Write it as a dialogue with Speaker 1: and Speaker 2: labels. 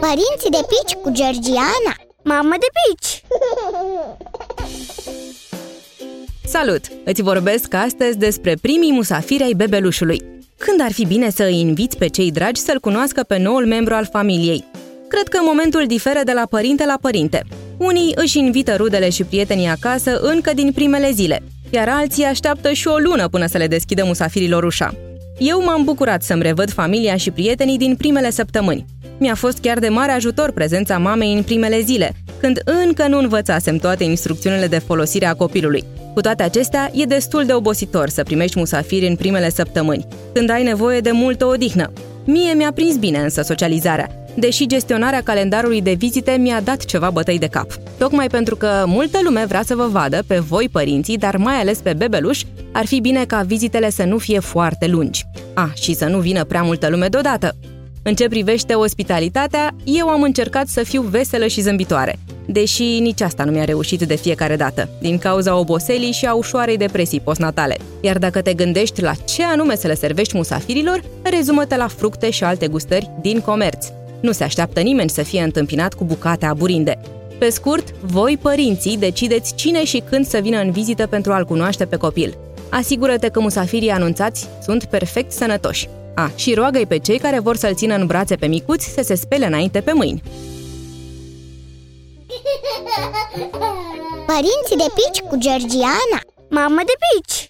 Speaker 1: Părinții de pici cu Georgiana
Speaker 2: Mamă de pici!
Speaker 3: Salut! Îți vorbesc astăzi despre primii musafiri ai bebelușului. Când ar fi bine să îi inviți pe cei dragi să-l cunoască pe noul membru al familiei? Cred că momentul diferă de la părinte la părinte. Unii își invită rudele și prietenii acasă încă din primele zile, iar alții așteaptă și o lună până să le deschidă musafirilor ușa. Eu m-am bucurat să-mi revăd familia și prietenii din primele săptămâni. Mi-a fost chiar de mare ajutor prezența mamei în primele zile, când încă nu învățasem toate instrucțiunile de folosire a copilului. Cu toate acestea, e destul de obositor să primești musafiri în primele săptămâni, când ai nevoie de multă odihnă. Mie mi-a prins bine însă socializarea, deși gestionarea calendarului de vizite mi-a dat ceva bătăi de cap. Tocmai pentru că multă lume vrea să vă vadă pe voi părinții, dar mai ales pe bebeluș, ar fi bine ca vizitele să nu fie foarte lungi. Ah, și să nu vină prea multă lume deodată. În ce privește ospitalitatea, eu am încercat să fiu veselă și zâmbitoare, deși nici asta nu mi-a reușit de fiecare dată, din cauza oboselii și a ușoarei depresii postnatale. Iar dacă te gândești la ce anume să le servești musafirilor, rezumă-te la fructe și alte gustări din comerț. Nu se așteaptă nimeni să fie întâmpinat cu bucate aburinde. Pe scurt, voi, părinții, decideți cine și când să vină în vizită pentru a-l cunoaște pe copil. Asigură-te că musafirii anunțați sunt perfect sănătoși. A, și roagă pe cei care vor să-l țină în brațe pe micuți să se spele înainte pe mâini.
Speaker 1: Părinții de pici cu Georgiana
Speaker 2: Mamă de pici!